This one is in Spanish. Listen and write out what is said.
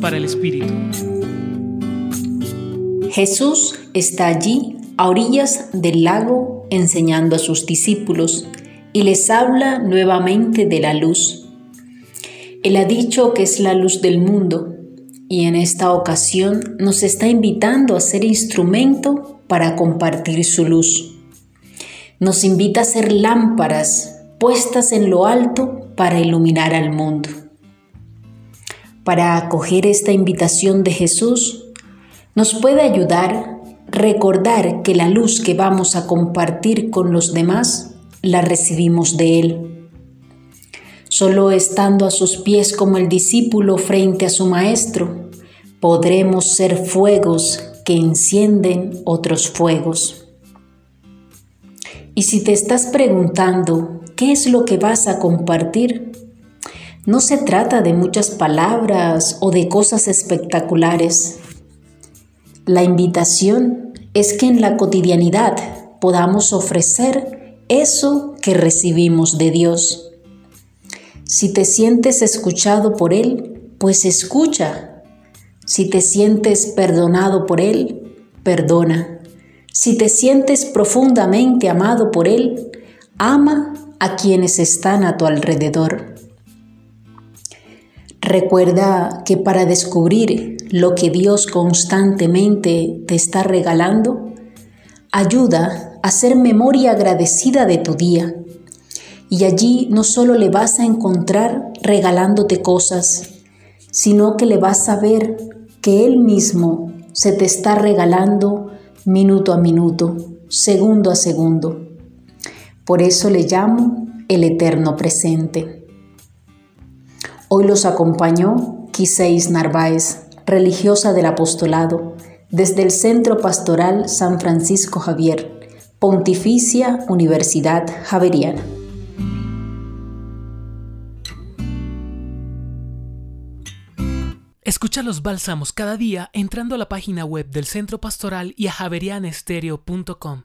Para el Espíritu. Jesús está allí, a orillas del lago, enseñando a sus discípulos y les habla nuevamente de la luz. Él ha dicho que es la luz del mundo y en esta ocasión nos está invitando a ser instrumento para compartir su luz. Nos invita a ser lámparas puestas en lo alto para iluminar al mundo. Para acoger esta invitación de Jesús, nos puede ayudar recordar que la luz que vamos a compartir con los demás la recibimos de Él. Solo estando a sus pies como el discípulo frente a su Maestro, podremos ser fuegos que encienden otros fuegos. Y si te estás preguntando qué es lo que vas a compartir, no se trata de muchas palabras o de cosas espectaculares. La invitación es que en la cotidianidad podamos ofrecer eso que recibimos de Dios. Si te sientes escuchado por Él, pues escucha. Si te sientes perdonado por Él, perdona. Si te sientes profundamente amado por Él, ama a quienes están a tu alrededor. Recuerda que para descubrir lo que Dios constantemente te está regalando, ayuda a hacer memoria agradecida de tu día. Y allí no solo le vas a encontrar regalándote cosas, sino que le vas a ver que Él mismo se te está regalando minuto a minuto, segundo a segundo. Por eso le llamo el eterno presente. Hoy los acompañó Quiseis Narváez, religiosa del apostolado, desde el Centro Pastoral San Francisco Javier, Pontificia Universidad Javeriana. Escucha los bálsamos cada día entrando a la página web del Centro Pastoral y a javerianestereo.com.